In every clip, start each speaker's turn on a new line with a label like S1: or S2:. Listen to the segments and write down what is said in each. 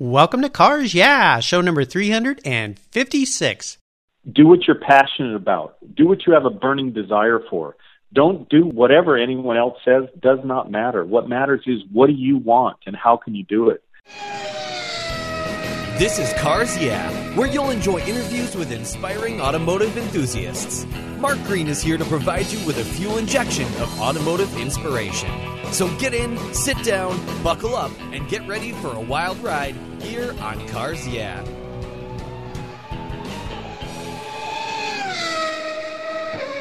S1: Welcome to Cars Yeah, show number 356.
S2: Do what you're passionate about. Do what you have a burning desire for. Don't do whatever anyone else says, does not matter. What matters is what do you want and how can you do it?
S3: This is Cars Yeah, where you'll enjoy interviews with inspiring automotive enthusiasts. Mark Green is here to provide you with a fuel injection of automotive inspiration. So get in, sit down, buckle up, and get ready for a wild ride here on Cars Yeah.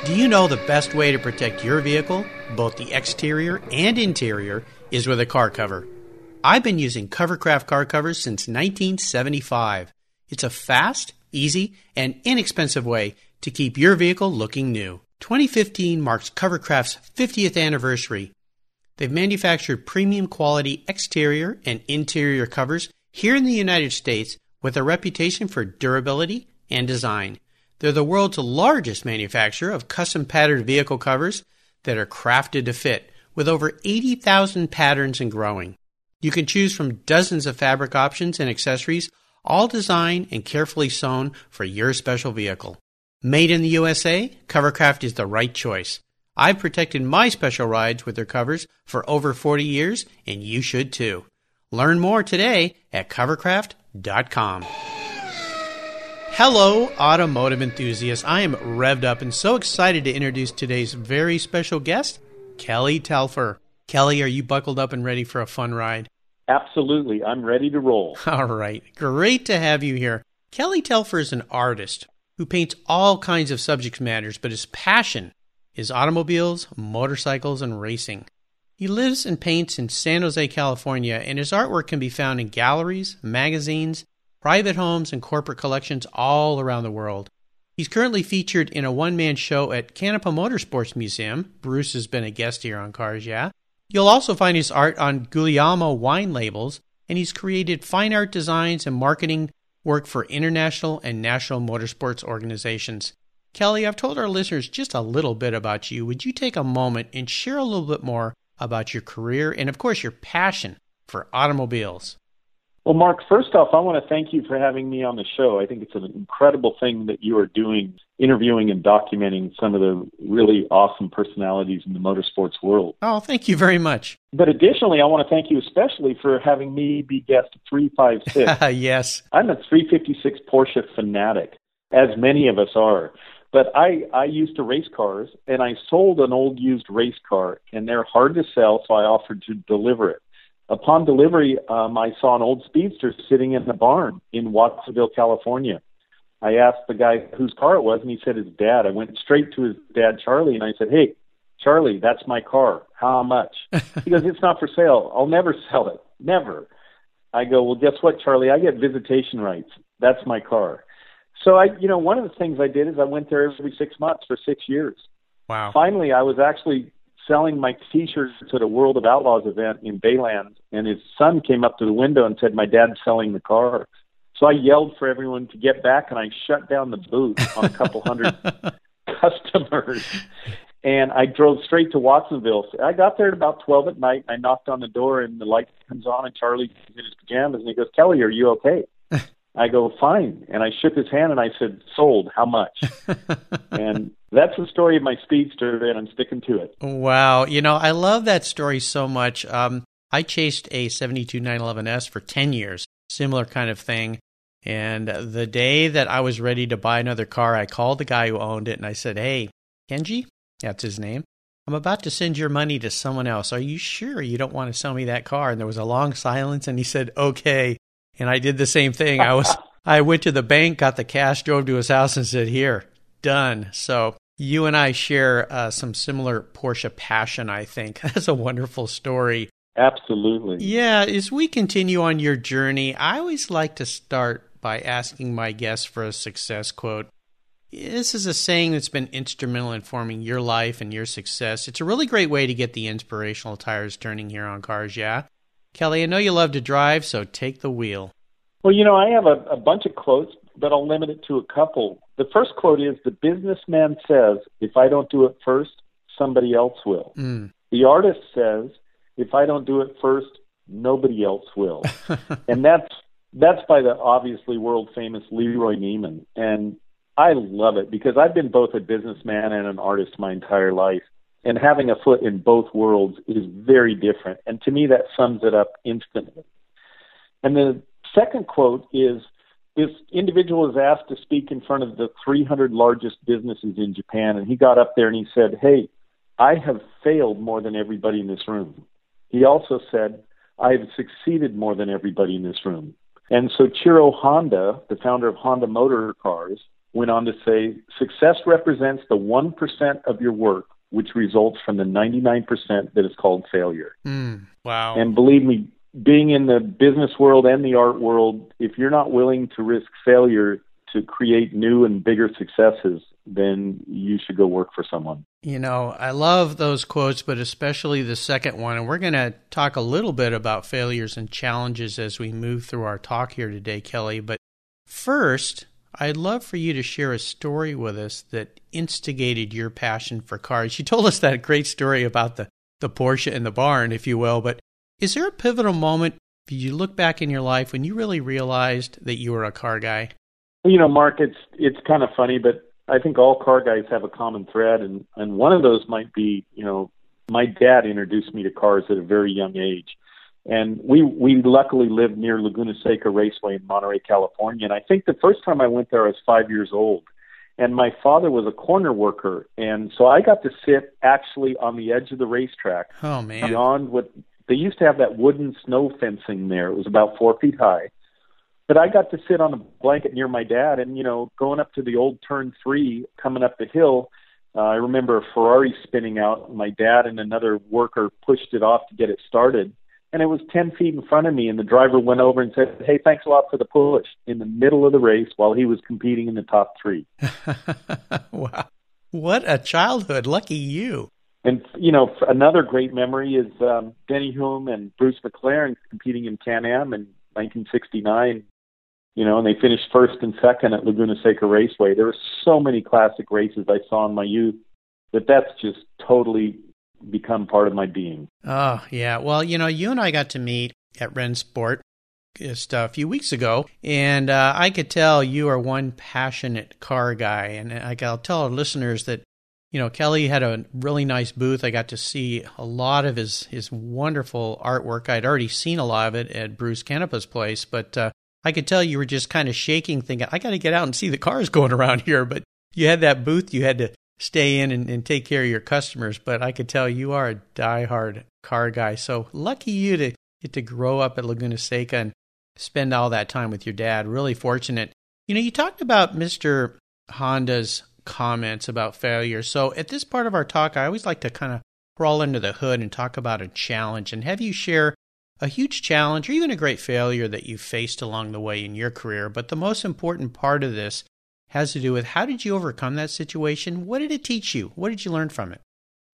S1: Do you know the best way to protect your vehicle, both the exterior and interior, is with a car cover? I've been using Covercraft car covers since 1975. It's a fast, easy, and inexpensive way to keep your vehicle looking new. 2015 marks Covercraft's 50th anniversary. They've manufactured premium quality exterior and interior covers here in the United States with a reputation for durability and design. They're the world's largest manufacturer of custom patterned vehicle covers that are crafted to fit, with over 80,000 patterns and growing. You can choose from dozens of fabric options and accessories, all designed and carefully sewn for your special vehicle. Made in the USA, Covercraft is the right choice. I've protected my special rides with their covers for over 40 years, and you should too. Learn more today at covercraft.com. Hello, automotive enthusiasts. I am revved up and so excited to introduce today's very special guest, Kelly Telfer. Kelly, are you buckled up and ready for a fun ride?
S2: Absolutely. I'm ready to roll.
S1: All right. Great to have you here. Kelly Telfer is an artist who paints all kinds of subject matters, but his passion is automobiles, motorcycles, and racing. He lives and paints in San Jose, California, and his artwork can be found in galleries, magazines, private homes, and corporate collections all around the world. He's currently featured in a one man show at Canepa Motorsports Museum. Bruce has been a guest here on Cars Yeah. You'll also find his art on Guglielmo wine labels, and he's created fine art designs and marketing work for international and national motorsports organizations. Kelly, I've told our listeners just a little bit about you. Would you take a moment and share a little bit more about your career and, of course, your passion for automobiles?
S2: Well, Mark, first off, I want to thank you for having me on the show. I think it's an incredible thing that you are doing, interviewing and documenting some of the really awesome personalities in the motorsports world.
S1: Oh, thank you very much.
S2: But additionally, I want to thank you especially for having me be guest 356.
S1: yes.
S2: I'm a 356 Porsche fanatic, as many of us are. But I, I used to race cars, and I sold an old used race car, and they're hard to sell, so I offered to deliver it. Upon delivery, um, I saw an old speedster sitting in the barn in Watsonville, California. I asked the guy whose car it was, and he said his dad. I went straight to his dad, Charlie, and I said, "Hey, Charlie, that's my car. How much?" he goes, "It's not for sale. I'll never sell it. Never." I go, "Well, guess what, Charlie? I get visitation rights. That's my car." So I, you know, one of the things I did is I went there every six months for six years.
S1: Wow.
S2: Finally, I was actually selling my T-shirts at a World of Outlaws event in Bayland, and his son came up to the window and said, "My dad's selling the car." So I yelled for everyone to get back, and I shut down the booth on a couple hundred customers. And I drove straight to Watsonville. I got there at about twelve at night. I knocked on the door, and the light comes on, and Charlie's in his pajamas, and he goes, "Kelly, are you okay?" I go, fine. And I shook his hand and I said, sold. How much? and that's the story of my speedster, and I'm sticking to it.
S1: Wow. You know, I love that story so much. Um, I chased a 72 911S for 10 years, similar kind of thing. And the day that I was ready to buy another car, I called the guy who owned it and I said, Hey, Kenji, that's his name. I'm about to send your money to someone else. Are you sure you don't want to sell me that car? And there was a long silence, and he said, Okay. And I did the same thing. I was I went to the bank, got the cash, drove to his house, and said, "Here, done." So you and I share uh, some similar Porsche passion. I think that's a wonderful story.
S2: Absolutely.
S1: Yeah. As we continue on your journey, I always like to start by asking my guests for a success quote. This is a saying that's been instrumental in forming your life and your success. It's a really great way to get the inspirational tires turning here on Cars Yeah. Kelly, I know you love to drive, so take the wheel.
S2: Well, you know, I have a, a bunch of quotes, but I'll limit it to a couple. The first quote is The businessman says, If I don't do it first, somebody else will.
S1: Mm.
S2: The artist says, If I don't do it first, nobody else will. and that's that's by the obviously world famous LeRoy Neiman. And I love it because I've been both a businessman and an artist my entire life. And having a foot in both worlds is very different. And to me, that sums it up instantly. And the second quote is this individual was asked to speak in front of the 300 largest businesses in Japan. And he got up there and he said, Hey, I have failed more than everybody in this room. He also said, I have succeeded more than everybody in this room. And Soichiro Honda, the founder of Honda Motor Cars, went on to say, success represents the 1% of your work which results from the 99% that is called failure.
S1: Mm, wow.
S2: And believe me, being in the business world and the art world, if you're not willing to risk failure to create new and bigger successes, then you should go work for someone.
S1: You know, I love those quotes, but especially the second one. And we're going to talk a little bit about failures and challenges as we move through our talk here today, Kelly. But first, I'd love for you to share a story with us that instigated your passion for cars. You told us that great story about the, the Porsche in the barn, if you will, but is there a pivotal moment you look back in your life when you really realized that you were a car guy?
S2: You know, Mark, it's it's kind of funny, but I think all car guys have a common thread, and and one of those might be, you know, my dad introduced me to cars at a very young age, and we we luckily lived near Laguna Seca Raceway in Monterey, California, and I think the first time I went there, I was five years old, and my father was a corner worker, and so I got to sit actually on the edge of the racetrack,
S1: oh man,
S2: beyond what they used to have that wooden snow fencing there. It was about four feet high but I got to sit on a blanket near my dad, and you know, going up to the old turn three, coming up the hill. Uh, I remember a Ferrari spinning out. My dad and another worker pushed it off to get it started, and it was ten feet in front of me. And the driver went over and said, "Hey, thanks a lot for the push." In the middle of the race, while he was competing in the top three.
S1: wow, what a childhood! Lucky you.
S2: And you know, another great memory is um, Denny Hulme and Bruce McLaren competing in Can-Am in 1969 you know, and they finished first and second at Laguna Seca Raceway. There were so many classic races I saw in my youth that that's just totally become part of my being.
S1: Oh, yeah. Well, you know, you and I got to meet at Rennsport just a few weeks ago, and uh, I could tell you are one passionate car guy. And I'll tell our listeners that, you know, Kelly had a really nice booth. I got to see a lot of his, his wonderful artwork. I'd already seen a lot of it at Bruce Canepa's place, but uh, I could tell you were just kind of shaking, thinking, I got to get out and see the cars going around here. But you had that booth, you had to stay in and, and, take care of your customers. But I could tell you are a die-hard car guy. So lucky you to get to grow up at Laguna Seca and spend all that time with your dad. Really fortunate. You know, you talked about Mr. Honda's comments about failure. So at this part of our talk, I always like to kind of crawl under the hood and talk about a challenge and have you share a huge challenge or even a great failure that you faced along the way in your career. But the most important part of this has to do with how did you overcome that situation? What did it teach you? What did you learn from it?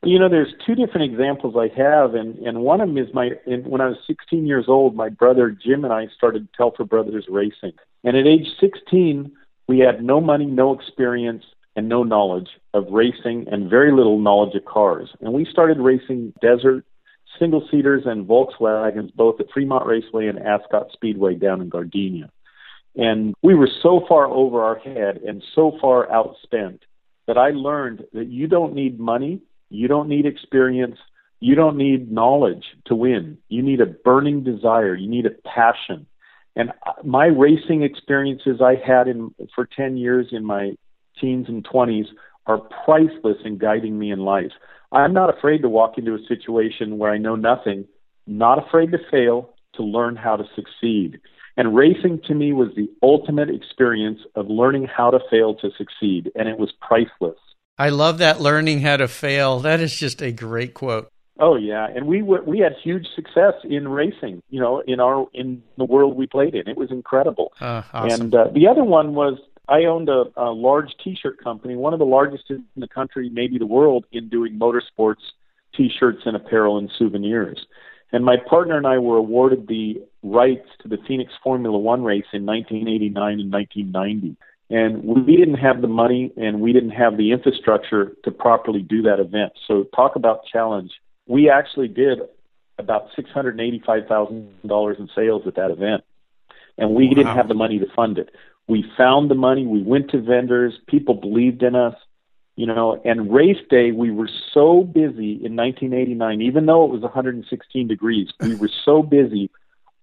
S2: You know, there's two different examples I have, and, and one of them is my in, when I was 16 years old, my brother Jim and I started Telfer Brothers Racing. And at age 16, we had no money, no experience, and no knowledge of racing and very little knowledge of cars. And we started racing desert single seaters and Volkswagens both at Fremont Raceway and Ascot Speedway down in Gardena. And we were so far over our head and so far outspent that I learned that you don't need money, you don't need experience, you don't need knowledge to win. You need a burning desire, you need a passion. And uh, my racing experiences I had in for 10 years in my teens and 20s are priceless in guiding me in life. I'm not afraid to walk into a situation where I know nothing, not afraid to fail, to learn how to succeed. And racing to me was the ultimate experience of learning how to fail to succeed, and it was priceless.
S1: I love that learning how to fail. That is just a great quote.
S2: Oh yeah, and we we had huge success in racing. You know, in our in the world we played in, it was incredible.
S1: Uh, awesome.
S2: And uh, the other one was I owned a, a large T-shirt company, one of the largest in the country, maybe the world, in doing motorsports T-shirts and apparel and souvenirs. And my partner and I were awarded the rights to the Phoenix Formula One race in 1989 and 1990. And we didn't have the money and we didn't have the infrastructure to properly do that event. So talk about challenge. We actually did about $685,000 in sales at that event. and we
S1: Wow.
S2: didn't have the money to fund it. We found the money. We went to vendors. People believed in us. You know, and race day, we were so busy in 1989, even though it was 116 degrees, we were so busy.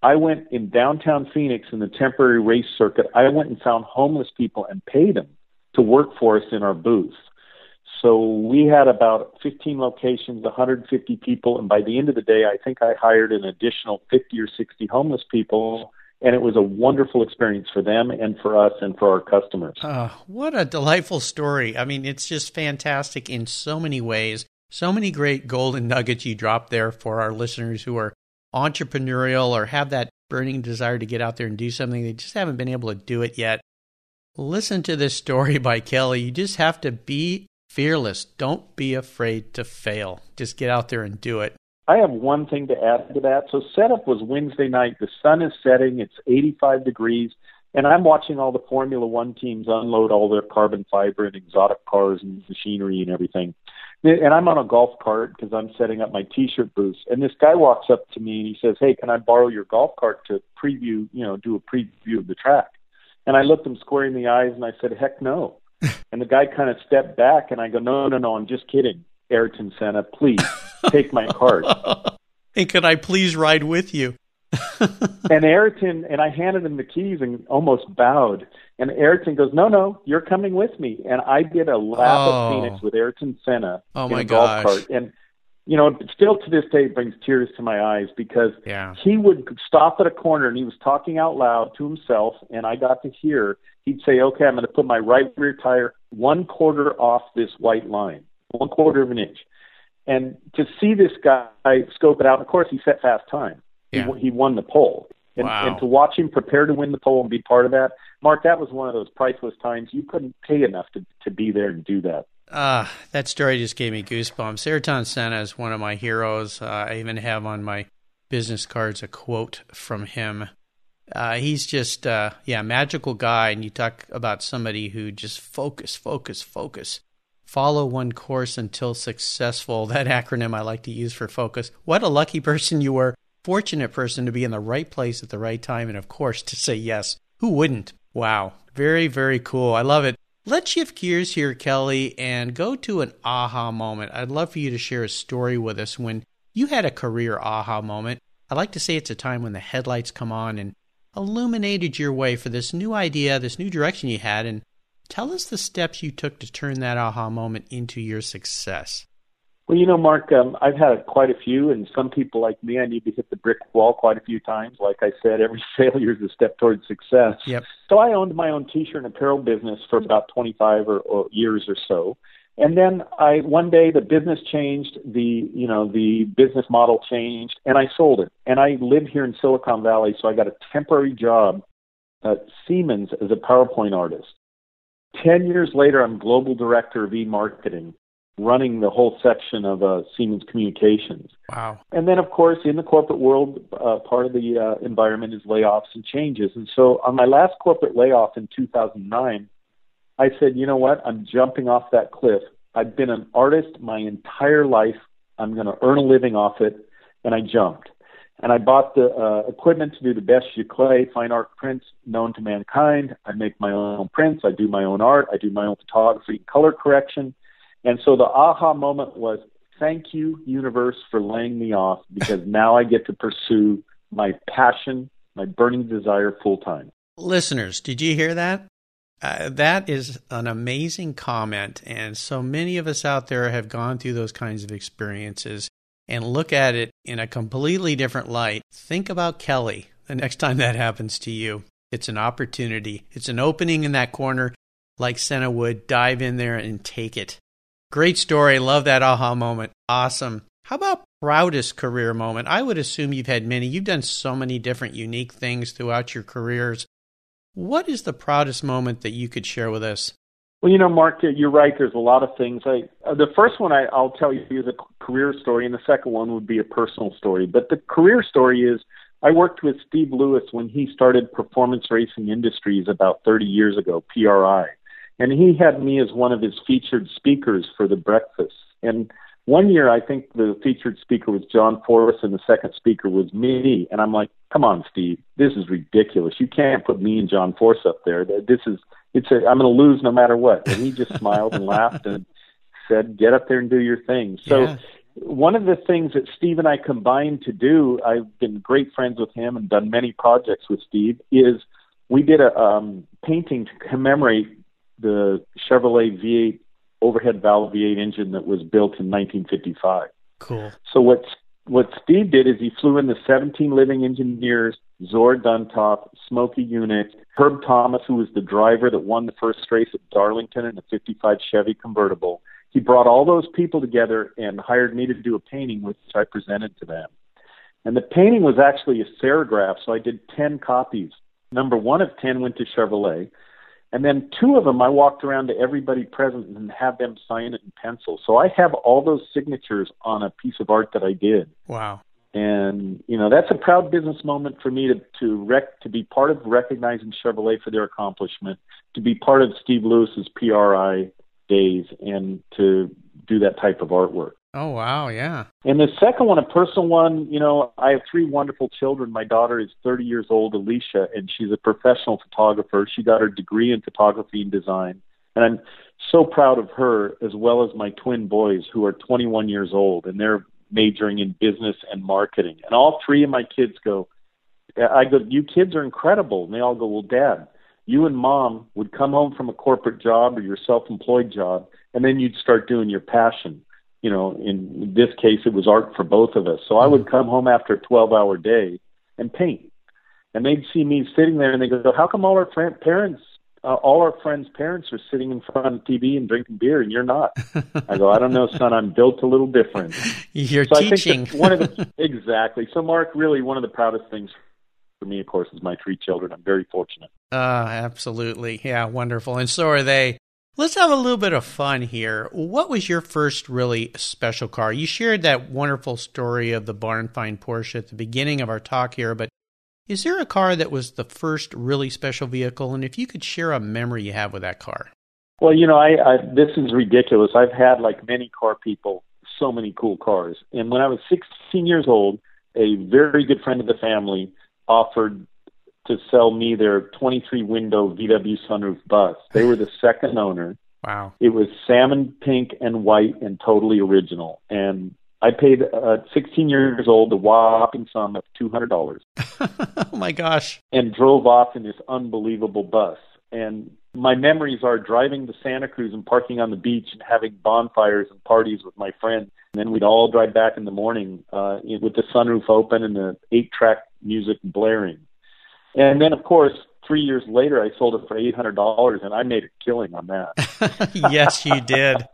S2: I went in downtown Phoenix in the temporary race circuit. I went and found homeless people and paid them to work for us in our booth. So we had about 15 locations, 150 people, and by the end of the day, I think I hired an additional 50 or 60 homeless people, and it was a wonderful experience for them and for us and for our customers.
S1: Uh, what a delightful story. I mean, it's just fantastic in so many ways. So many great golden nuggets you dropped there for our listeners who are entrepreneurial or have that burning desire to get out there and do something. They just haven't been able to do it yet. Listen to this story by Kelly. You just have to be fearless. Don't be afraid to fail. Just get out there and do it.
S2: I have one thing to add to that. So setup was Wednesday night. The sun is setting. It's 85 degrees, and I'm watching all the Formula One teams unload all their carbon fiber and exotic cars and machinery and everything. And I'm on a golf cart because I'm setting up my T-shirt booth. And this guy walks up to me and he says, "Hey, can I borrow your golf cart to preview? You know, do a preview of the track?" And I looked him square in the eyes and I said, "Heck no." and the guy kind of stepped back and I go, "No, no, no, I'm just kidding." Ayrton Senna, please take my cart.
S1: and can I please ride with you?
S2: and Ayrton and I handed him the keys and almost bowed. And Ayrton goes, "No, no, you're coming with me." And I did a lap
S1: Oh.
S2: of Phoenix with Ayrton Senna
S1: Oh,
S2: in
S1: my
S2: a golf
S1: gosh.
S2: cart. And you know, still to this day, it brings tears to my eyes because
S1: Yeah.
S2: he would stop at a corner and he was talking out loud to himself, and I got to hear. He'd say, "Okay, I'm going to put my right rear tire one quarter off this white line, one quarter of an inch." And to see this guy scope it out, of course, he set fast time.
S1: Yeah.
S2: He, he won the pole. And,
S1: Wow.
S2: and to watch him prepare to win the pole and be part of that, Mark, that was one of those priceless times. You couldn't pay enough to, to be there and do that.
S1: Ah, that story just gave me goosebumps. Ayrton Senna is one of my heroes. Uh, I even have on my business cards a quote from him. Uh, he's just, uh, yeah, magical guy. And you talk about somebody who just focus, focus, focus, follow one course until successful. That acronym I like to use for focus. What a lucky person you were. Fortunate person to be in the right place at the right time. And of course, to say yes. Who wouldn't? Wow. Very, very cool. I love it. Let's shift gears here, Kelly, and go to an aha moment. I'd love for you to share a story with us when you had a career aha moment. I like to say it's a time when the headlights come on and illuminated your way for this new idea, this new direction you had, and tell us the steps you took to turn that aha moment into your success.
S2: Well, you know, Mark, um, I've had quite a few, and some people like me, I need to hit the brick wall quite a few times. Like I said, every failure is a step towards success.
S1: Yep.
S2: So I owned my own T-shirt and apparel business for about 25 or, or years or so, and then I one day the business changed, the you know the business model changed, and I sold it. And I live here in Silicon Valley, so I got a temporary job at Siemens as a PowerPoint artist. Ten years later, I'm global director of e-marketing running the whole section of uh, Siemens Communications.
S1: Wow.
S2: And then, of course, in the corporate world, uh, part of the uh, environment is layoffs and changes. And so, on my last corporate layoff in 2009, I said, you know what? I'm jumping off that cliff. I've been an artist my entire life. I'm going to earn a living off it. And I jumped. And I bought the uh, equipment to do the best clay fine art prints known to mankind. I make my own prints. I do my own art. I do my own photography, color correction. And so the aha moment was thank you, universe, for laying me off because now I get to pursue my passion, my burning desire full time.
S1: Listeners, did you hear that? Uh, that is an amazing comment. And so many of us out there have gone through those kinds of experiences and look at it in a completely different light. Think about Kelly the next time that happens to you. It's an opportunity, it's an opening in that corner, like Senna would. Dive in there and take it. Great story. Love that aha moment. Awesome. How about proudest career moment? I would assume you've had many. You've done so many different unique things throughout your careers. What is the proudest moment that you could share with us?
S2: Well, you know, Mark, you're right. There's a lot of things. I, uh, the first one I, I'll tell you is a career story, and the second one would be a personal story. But the career story is I worked with Steve Lewis when he started Performance Racing Industries about 30 years ago, PRI. And he had me as one of his featured speakers for the breakfast. And one year I think the featured speaker was John Force and the second speaker was me, and I'm like, come on, Steve, this is ridiculous. You can't put me and John Force up there. This is it's a, I'm going to lose no matter what. And he just smiled and laughed and said, get up there and do your thing. So. Yeah. One of the things that Steve and I combined to do, I've been great friends with him and done many projects with Steve, is we did a um, painting to commemorate the Chevrolet V8 overhead valve V8 engine that was built in 1955.
S1: Cool.
S2: So what what Steve did is he flew in the 17 living engineers, Zora Duntov, Smokey Yunick, Herb Thomas, who was the driver that won the first race at Darlington in a 55 Chevy convertible. He brought all those people together and hired me to do a painting, which I presented to them. And the painting was actually a serigraph, so I did 10 copies. Number one of 10 went to Chevrolet. And then two of them, I walked around to everybody present and had them sign it in pencil. So I have all those signatures on a piece of art that I did.
S1: Wow.
S2: And you know that's a proud business moment for me to to rec to be part of recognizing Chevrolet for their accomplishment, to be part of Steve Lewis's PRI days, and to do that type of artwork.
S1: Oh wow, yeah.
S2: And the second one, a personal one, you know, I have three wonderful children. My daughter is 30 years old, Alicia, and she's a professional photographer. She got her degree in photography and design. And I'm so proud of her as well as my twin boys who are 21 years old and they're majoring in business and marketing. And all three of my kids go, I go, you kids are incredible. And they all go, well, dad, you and mom would come home from a corporate job or your self-employed job and then you'd start doing your passion you know, in this case, it was art for both of us. So I would come home after a 12 hour day and paint. And they'd see me sitting there and they go, How come all our friend, parents, uh, all our friends' parents are sitting in front of the TV and drinking beer and you're not? I go, I don't know, son, I'm built a little different.
S1: You're
S2: so
S1: teaching.
S2: One of the, exactly. So, Mark, really, one of the proudest things for me, of course, is my three children. I'm very fortunate.
S1: Uh, absolutely. Yeah, wonderful. And so are they. Let's have a little bit of fun here. What was your first really special car? You shared that wonderful story of the barn find Porsche at the beginning of our talk here, but is there a car that was the first really special vehicle? And if you could share a memory you have with that car.
S2: Well, you know, I, I this is ridiculous. I've had like many car people, so many cool cars. And when I was 16 years old, a very good friend of the family offered to sell me their 23 window VW sunroof bus. They were the second owner.
S1: Wow.
S2: It was salmon pink and white and totally original. And I paid uh, 16 years old the whopping sum of $200.
S1: oh my gosh.
S2: And drove off in this unbelievable bus. And my memories are driving to Santa Cruz and parking on the beach and having bonfires and parties with my friends. And then we'd all drive back in the morning uh, with the sunroof open and the eight track music blaring. And then, of course, three years later, I sold it for eight hundred dollars, and I made a killing on that.
S1: yes, you did.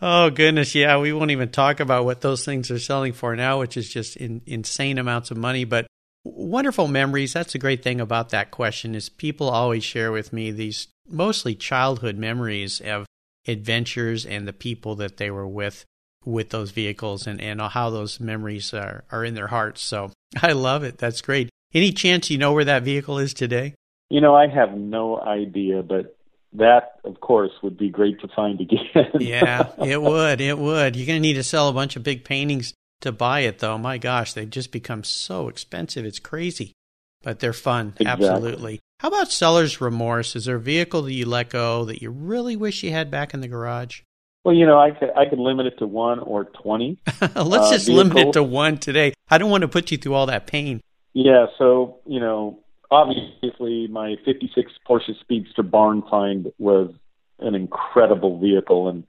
S1: Oh goodness, yeah. We won't even talk about what those things are selling for now, which is just in, insane amounts of money. But wonderful memories. That's the great thing about that question is people always share with me these mostly childhood memories of adventures and the people that they were with with those vehicles and, and how those memories are, are in their hearts. So I love it. That's great. Any chance you know where that vehicle is today?
S2: You know, I have no idea, but that, of course, would be great to find again.
S1: yeah, it would. It would. You're going to need to sell a bunch of big paintings to buy it, though. My gosh, they've just become so expensive. It's crazy, but they're fun.
S2: Exactly.
S1: Absolutely. How about seller's remorse? Is there a vehicle that you let go that you really wish you had back in the garage?
S2: Well, you know, I could I could limit it to one or twenty.
S1: Let's uh, just vehicles. limit it to one today. I don't want to put you through all that pain.
S2: Yeah, so you know, obviously my '56 Porsche Speedster barn find was an incredible vehicle, and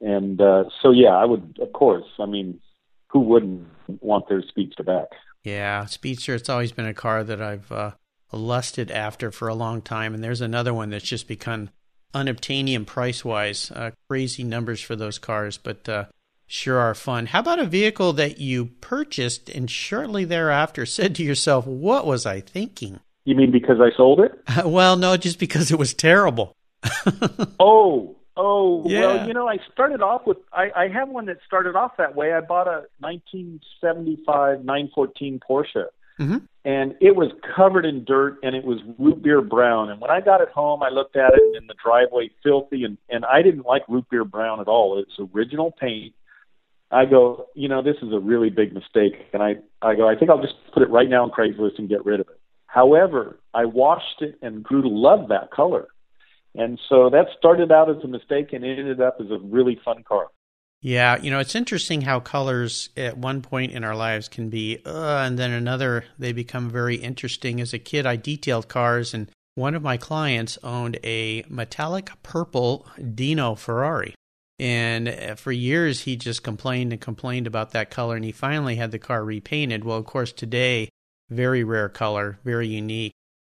S2: and uh, so yeah, I would, of course. I mean, who wouldn't want their Speedster back?
S1: Yeah, Speedster. It's always been a car that I've uh, lusted after for a long time, and there's another one that's just become unobtainium price wise. Uh, crazy numbers for those cars, but uh, sure are fun. How about a vehicle that you purchased and shortly thereafter said to yourself, What was I thinking?
S2: You mean because I sold it?
S1: well, no, just because it was terrible.
S2: oh, oh,
S1: yeah.
S2: well, you know, I started off with, I, I have one that started off that way. I bought a 1975 914 Porsche.
S1: Mm-hmm.
S2: And it was covered in dirt and it was root beer brown. And when I got it home, I looked at it in the driveway, filthy, and, and I didn't like root beer brown at all. It's original paint I go, you know, this is a really big mistake. And I, I go, I think I'll just put it right now on Craigslist and get rid of it. However, I washed it and grew to love that color. And so that started out as a mistake and ended up as a really fun car.
S1: Yeah, you know, it's interesting how colors at one point in our lives can be, uh, and then another, they become very interesting. As a kid, I detailed cars, and one of my clients owned a metallic purple Dino Ferrari. And uh, for years, he just complained and complained about that color, and he finally had the car repainted. Well, of course, today, very rare color, very unique.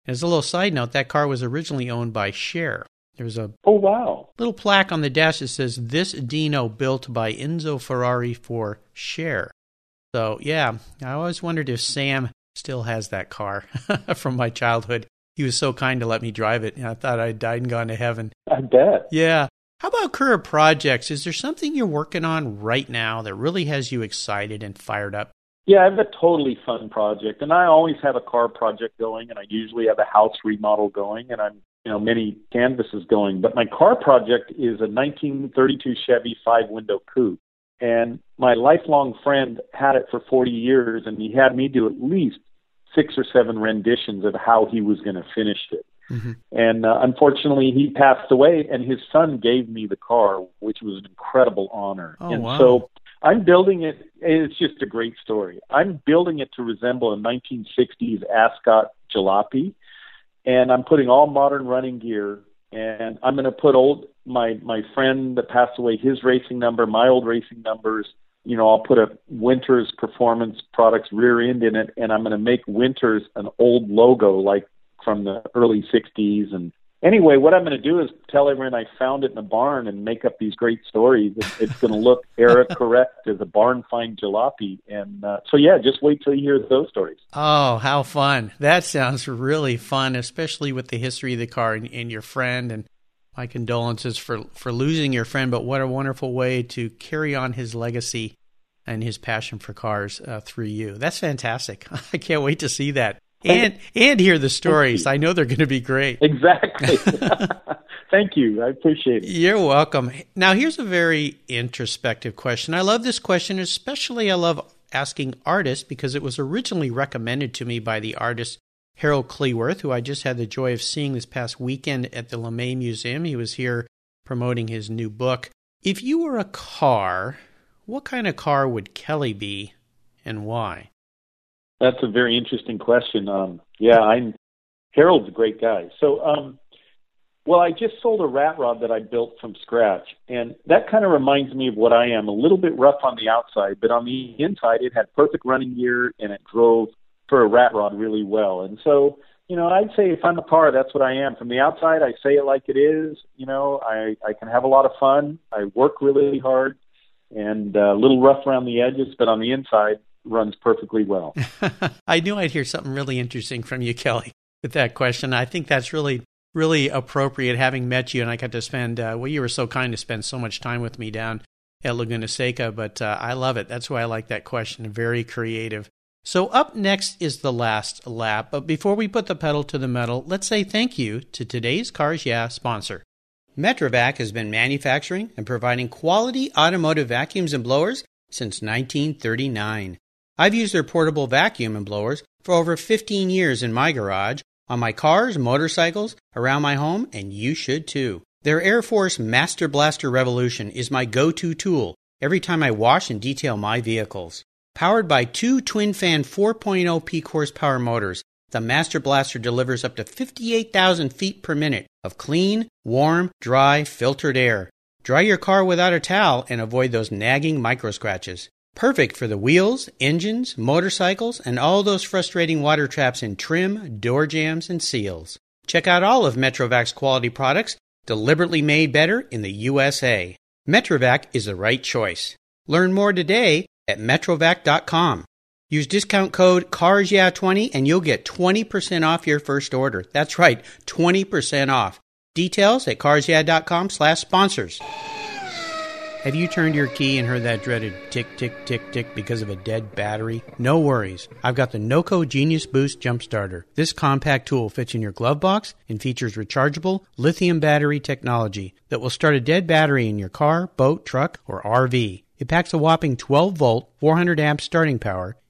S1: As a little side note, that car was originally owned by Cher. There's a
S2: oh wow
S1: little plaque on the dash that says this Dino built by Enzo Ferrari for Cher. So yeah, I always wondered if Sam still has that car from my childhood. He was so kind to let me drive it. And I thought I'd died and gone to heaven.
S2: I bet.
S1: Yeah. How about career projects? Is there something you're working on right now that really has you excited and fired up?
S2: Yeah, I have a totally fun project, and I always have a car project going, and I usually have a house remodel going, and I'm you know many canvases going. But my car project is a 1932 Chevy five window coupe, and my lifelong friend had it for 40 years, and he had me do at least six or seven renditions of how he was going to finish it. Mm-hmm. And uh, unfortunately, he passed away, and his son gave me the car, which was an incredible honor.
S1: Oh,
S2: and
S1: wow.
S2: so I'm building it. It's just a great story. I'm building it to resemble a 1960s Ascot Jalopy, and I'm putting all modern running gear. And I'm going to put old my my friend that passed away, his racing number, my old racing numbers. You know, I'll put a Winters Performance Products rear end in it, and I'm going to make Winters an old logo like from the early 60s. And anyway, what I'm going to do is tell everyone I found it in a barn and make up these great stories. It's going to look era correct as a barn find jalopy. And uh, so, yeah, just wait till you hear those stories.
S1: Oh, how fun. That sounds really fun, especially with the history of the car and, and your friend. And my condolences for, for losing your friend, but what a wonderful way to carry on his legacy and his passion for cars uh, through you. That's fantastic. I can't wait to see that and and hear the stories. I know they're going to be great.
S2: Exactly. Thank you. I appreciate it.
S1: You're welcome. Now, here's a very introspective question. I love this question, especially I love asking artists because it was originally recommended to me by the artist Harold Cleworth, who I just had the joy of seeing this past weekend at the LeMay Museum. He was here promoting his new book. If you were a car, what kind of car would Kelly be and why?
S2: That's a very interesting question. Um, yeah, I'm Harold's a great guy. So, um, well, I just sold a rat rod that I built from scratch, and that kind of reminds me of what I am. A little bit rough on the outside, but on the inside, it had perfect running gear and it drove for a rat rod really well. And so, you know, I'd say if I'm a car, that's what I am. From the outside, I say it like it is. You know, I I can have a lot of fun. I work really hard, and uh, a little rough around the edges, but on the inside, runs perfectly well.
S1: I knew I'd hear something really interesting from you, Kelly, with that question. I think that's really, really appropriate having met you. And I got to spend, uh, well, you were so kind to spend so much time with me down at Laguna Seca, but uh, I love it. That's why I like that question. Very creative. So, up next is the last lap. But before we put the pedal to the metal, let's say thank you to today's Cars Yeah sponsor. Metrovac has been manufacturing and providing quality automotive vacuums and blowers since 1939. I've used their portable vacuum and blowers for over 15 years in my garage, on my cars, motorcycles, around my home, and you should too. Their Air Force Master Blaster Revolution is my go to tool every time I wash and detail my vehicles. Powered by two twin fan 4.0 peak horsepower motors, the Master Blaster delivers up to 58,000 feet per minute of clean, warm, dry, filtered air. Dry your car without a towel and avoid those nagging micro scratches. Perfect for the wheels, engines, motorcycles, and all those frustrating water traps in trim, door jams, and seals. Check out all of Metrovac's quality products, deliberately made better in the USA. Metrovac is the right choice. Learn more today at metrovac.com. Use discount code CARSYEAH20 and you'll get 20% off your first order. That's right, 20% off. Details at carsyeah.com slash sponsors. Have you turned your key and heard that dreaded tick, tick, tick, tick because of a dead battery? No worries. I've got the NOCO Genius Boost Jump Starter. This compact tool fits in your glove box and features rechargeable lithium battery technology that will start a dead battery in your car, boat, truck, or RV. It packs a whopping 12 volt, 400 amp starting power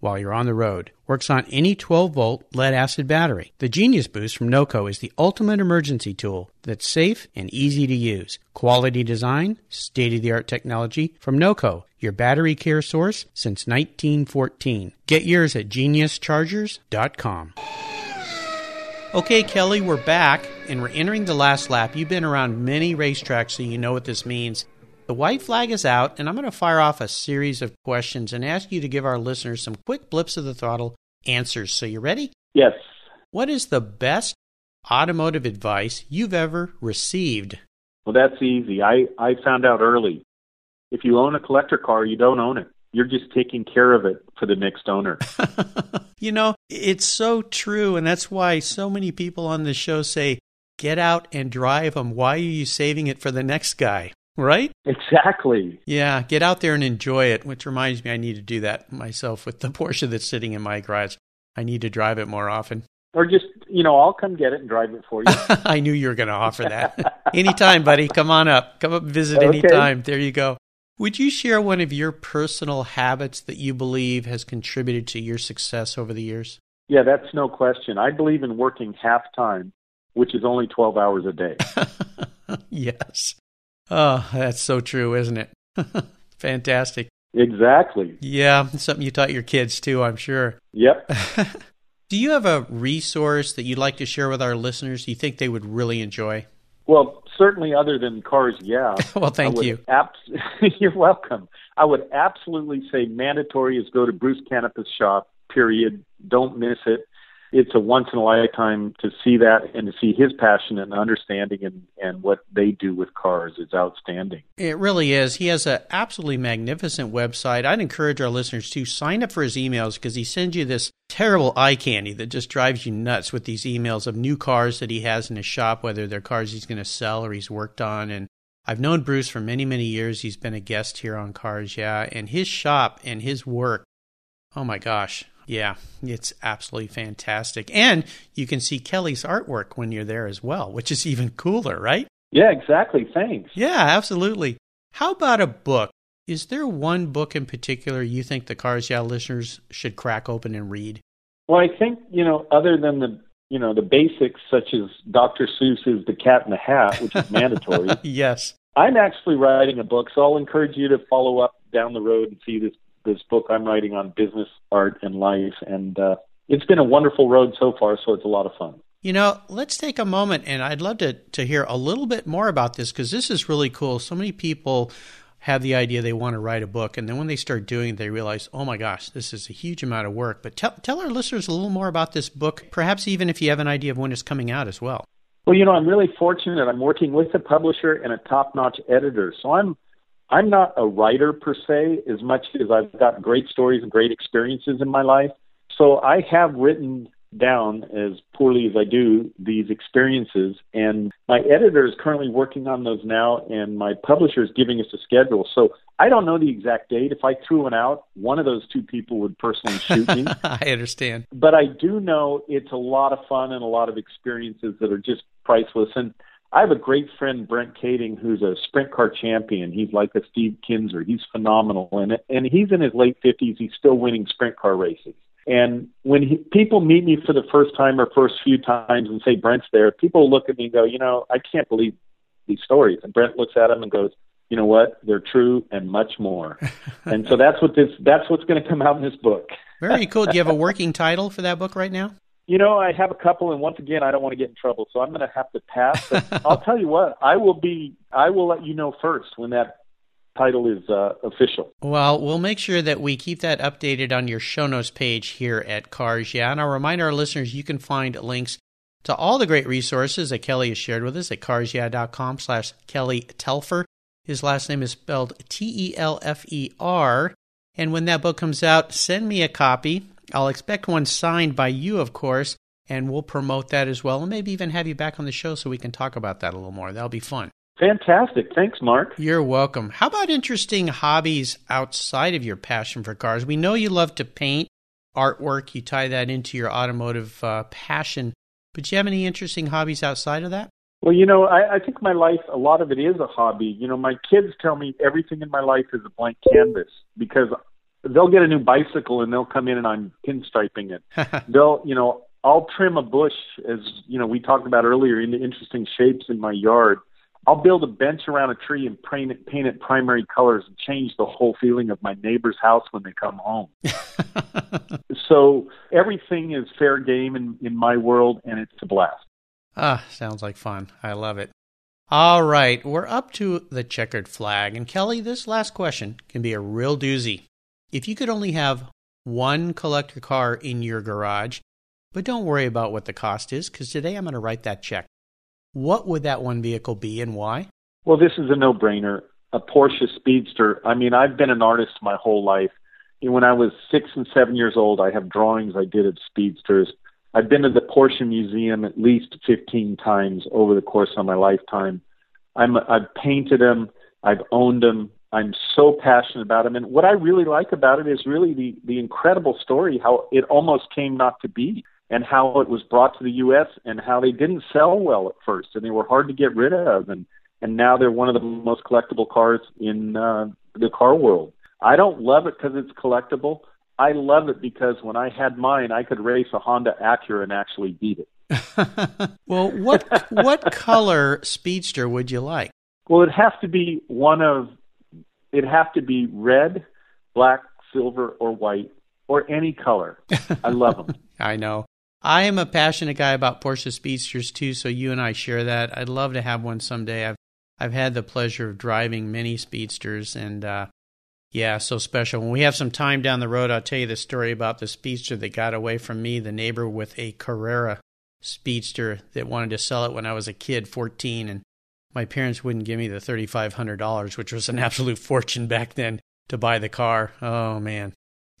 S1: while you're on the road. Works on any 12 volt lead acid battery. The Genius Boost from NOCO is the ultimate emergency tool that's safe and easy to use. Quality design, state of the art technology from NOCO, your battery care source since 1914. Get yours at geniuschargers.com. Okay, Kelly, we're back and we're entering the last lap. You've been around many racetracks, so you know what this means. The white flag is out, and I'm going to fire off a series of questions and ask you to give our listeners some quick blips of the throttle answers. So, you ready?
S2: Yes.
S1: What is the best automotive advice you've ever received?
S2: Well, that's easy. I, I found out early. If you own a collector car, you don't own it. You're just taking care of it for the next owner.
S1: you know, it's so true. And that's why so many people on this show say, get out and drive them. Why are you saving it for the next guy? Right?
S2: Exactly.
S1: Yeah, get out there and enjoy it, which reminds me I need to do that myself with the Porsche that's sitting in my garage. I need to drive it more often.
S2: Or just, you know, I'll come get it and drive it for you.
S1: I knew you were going to offer that. anytime, buddy. Come on up. Come up and visit okay. anytime. There you go. Would you share one of your personal habits that you believe has contributed to your success over the years?
S2: Yeah, that's no question. I believe in working half time, which is only 12 hours a day.
S1: yes. Oh, that's so true, isn't it? Fantastic.
S2: Exactly.
S1: Yeah, something you taught your kids too, I'm sure.
S2: Yep.
S1: Do you have a resource that you'd like to share with our listeners you think they would really enjoy?
S2: Well, certainly other than cars, yeah.
S1: well, thank you.
S2: Abs- you're welcome. I would absolutely say mandatory is go to Bruce Canepa's shop, period. Don't miss it it's a once in a lifetime to see that and to see his passion and understanding and, and what they do with cars is outstanding.
S1: It really is. He has an absolutely magnificent website. I'd encourage our listeners to sign up for his emails because he sends you this terrible eye candy that just drives you nuts with these emails of new cars that he has in his shop, whether they're cars he's going to sell or he's worked on. And I've known Bruce for many, many years. He's been a guest here on Cars Yeah. And his shop and his work, oh my gosh, yeah, it's absolutely fantastic. And you can see Kelly's artwork when you're there as well, which is even cooler, right?
S2: Yeah, exactly. Thanks.
S1: Yeah, absolutely. How about a book? Is there one book in particular you think the Cars Yeah listeners should crack open and read?
S2: Well, I think, you know, other than the you know the basics such as Dr. Seuss's The Cat in the Hat, which is mandatory.
S1: yes.
S2: I'm actually writing a book, so I'll encourage you to follow up down the road and see this this book I'm writing on business, art, and life. And uh, it's been a wonderful road so far, so it's a lot of fun.
S1: You know, let's take a moment, and I'd love to, to hear a little bit more about this because this is really cool. So many people have the idea they want to write a book, and then when they start doing it, they realize, oh my gosh, this is a huge amount of work. But tell, tell our listeners a little more about this book, perhaps even if you have an idea of when it's coming out as well.
S2: Well, you know, I'm really fortunate. I'm working with a publisher and a top notch editor. So I'm I'm not a writer per se, as much as I've got great stories and great experiences in my life. So I have written down, as poorly as I do, these experiences. And my editor is currently working on those now, and my publisher is giving us a schedule. So I don't know the exact date. If I threw one out, one of those two people would personally shoot me.
S1: I understand.
S2: But I do know it's a lot of fun and a lot of experiences that are just priceless. And I have a great friend, Brent Kaeding, who's a sprint car champion. He's like a Steve Kinser. He's phenomenal, and and he's in his late fifties. He's still winning sprint car races. And when he, people meet me for the first time or first few times and say Brent's there, people look at me and go, you know, I can't believe these stories. And Brent looks at them and goes, you know what? They're true and much more. and so that's what this that's what's going to come out in this book.
S1: Very cool. Do you have a working title for that book right now?
S2: You know, I have a couple, and once again, I don't want to get in trouble, so I'm going to have to pass. But I'll tell you what, I will be. I will let you know first when that title is uh, official.
S1: Well, we'll make sure that we keep that updated on your show notes page here at Cars Yeah, and I'll remind our listeners you can find links to all the great resources that Kelly has shared with us at carsyeah.com slash Kelly Telfer. His last name is spelled T E L F E R. And when that book comes out, send me a copy I'll expect one signed by you, of course, and we'll promote that as well, and maybe even have you back on the show so we can talk about that a little more. That'll be fun.
S2: Fantastic. Thanks, Mark.
S1: You're welcome. How about interesting hobbies outside of your passion for cars? We know you love to paint, artwork, you tie that into your automotive uh, passion, but do you have any interesting hobbies outside of that?
S2: Well, you know, I, I think my life, a lot of it is a hobby. You know, my kids tell me everything in my life is a blank canvas because they'll get a new bicycle and they'll come in and I'm pinstriping it. they'll, you know, I'll trim a bush as, you know, we talked about earlier into interesting shapes in my yard. I'll build a bench around a tree and paint it, paint it primary colors and change the whole feeling of my neighbor's house when they come home. so everything is fair game in, in my world and it's a blast.
S1: Ah, sounds like fun. I love it. All right, we're up to the checkered flag. And Kelly, this last question can be a real doozy. If you could only have one collector car in your garage, but don't worry about what the cost is, because today I'm going to write that check. What would that one vehicle be and why?
S2: Well, this is a no brainer. A Porsche Speedster. I mean, I've been an artist my whole life. When I was six and seven years old, I have drawings I did of Speedsters. I've been to the Porsche Museum at least 15 times over the course of my lifetime. I'm, I've painted them. I've owned them. I'm so passionate about them. And what I really like about it is really the, the incredible story, how it almost came not to be and how it was brought to the U.S. and how they didn't sell well at first and they were hard to get rid of. And, and now they're one of the most collectible cars in uh, the car world. I don't love it because it's collectible. I love it because when I had mine, I could race a Honda Acura and actually beat
S1: it. well, what what color speedster would you like?
S2: Well, it has to be one of it have to be red, black, silver, or white, or any color. I love them.
S1: I know. I am a passionate guy about Porsche Speedsters too, so you and I share that. I'd love to have one someday. I've I've had the pleasure of driving many speedsters, and uh, yeah, so special. When we have some time down the road, I'll tell you the story about the speedster that got away from me, the neighbor with a Carrera speedster that wanted to sell it when I was a kid, 14, and my parents wouldn't give me the $3,500, which was an absolute fortune back then to buy the car. Oh, man.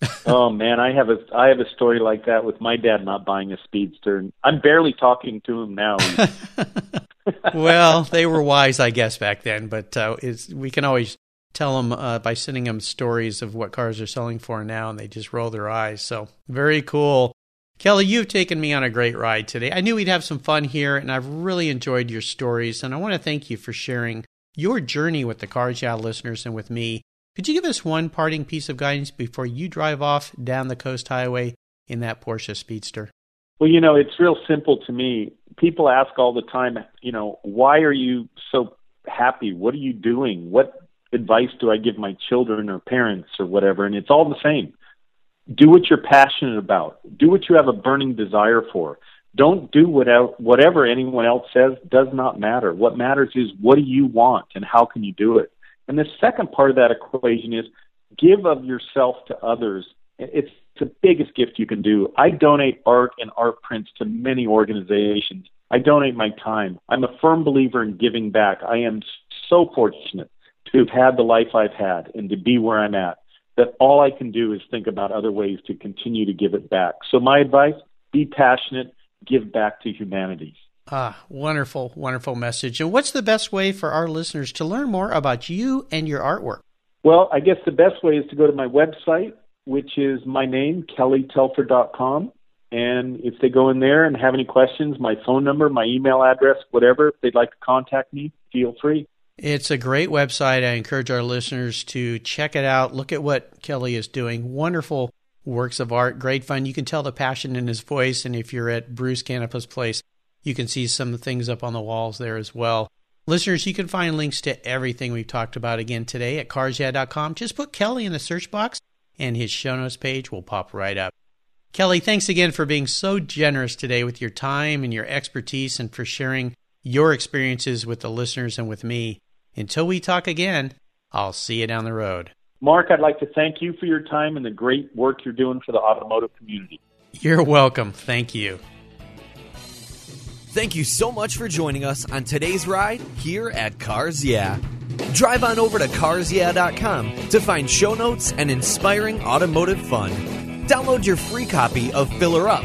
S2: oh man, I have a I have a story like that with my dad not buying a speedster. I'm barely talking to him now.
S1: well, they were wise, I guess, back then. But uh, we can always tell them uh, by sending them stories of what cars are selling for now, and they just roll their eyes. So very cool. Kelly, you've taken me on a great ride today. I knew we'd have some fun here, and I've really enjoyed your stories. And I want to thank you for sharing your journey with the Cars Yeah listeners and with me. Could you give us one parting piece of guidance before you drive off down the coast highway in that Porsche Speedster?
S2: Well, you know, it's real simple to me. People ask all the time, you know, why are you so happy? What are you doing? What advice do I give my children or parents or whatever? And it's all the same. Do what you're passionate about. Do what you have a burning desire for. Don't do whatever anyone else says does not matter. What matters is what do you want and how can you do it? And the second part of that equation is give of yourself to others. It's the biggest gift you can do. I donate art and art prints to many organizations. I donate my time. I'm a firm believer in giving back. I am so fortunate to have had the life I've had and to be where I'm at, that all I can do is think about other ways to continue to give it back. So, my advice be passionate, give back to humanity.
S1: Ah, wonderful, wonderful message. And what's the best way for our listeners to learn more about you and your artwork?
S2: Well, I guess the best way is to go to my website, which is my name, kellytelford.com. And if they go in there and have any questions, my phone number, my email address, whatever, if they'd like to contact me, feel free.
S1: It's a great website. I encourage our listeners to check it out. Look at what Kelly is doing. Wonderful works of art, great fun. You can tell the passion in his voice. And if you're at Bruce Canepa's place, you can see some things up on the walls there as well. Listeners, you can find links to everything we've talked about again today at carsyeah.com. Just put Kelly in the search box and his show notes page will pop right up. Kelly, thanks again for being so generous today with your time and your expertise and for sharing your experiences with the listeners and with me. Until we talk again, I'll see you down the road.
S2: Mark, I'd like to thank you for your time and the great work you're doing for the automotive community.
S1: You're welcome. Thank you.
S3: Thank you so much for joining us on today's ride here at Cars Yeah. Drive on over to carsyeah.com to find show notes and inspiring automotive fun. Download your free copy of Filler Up,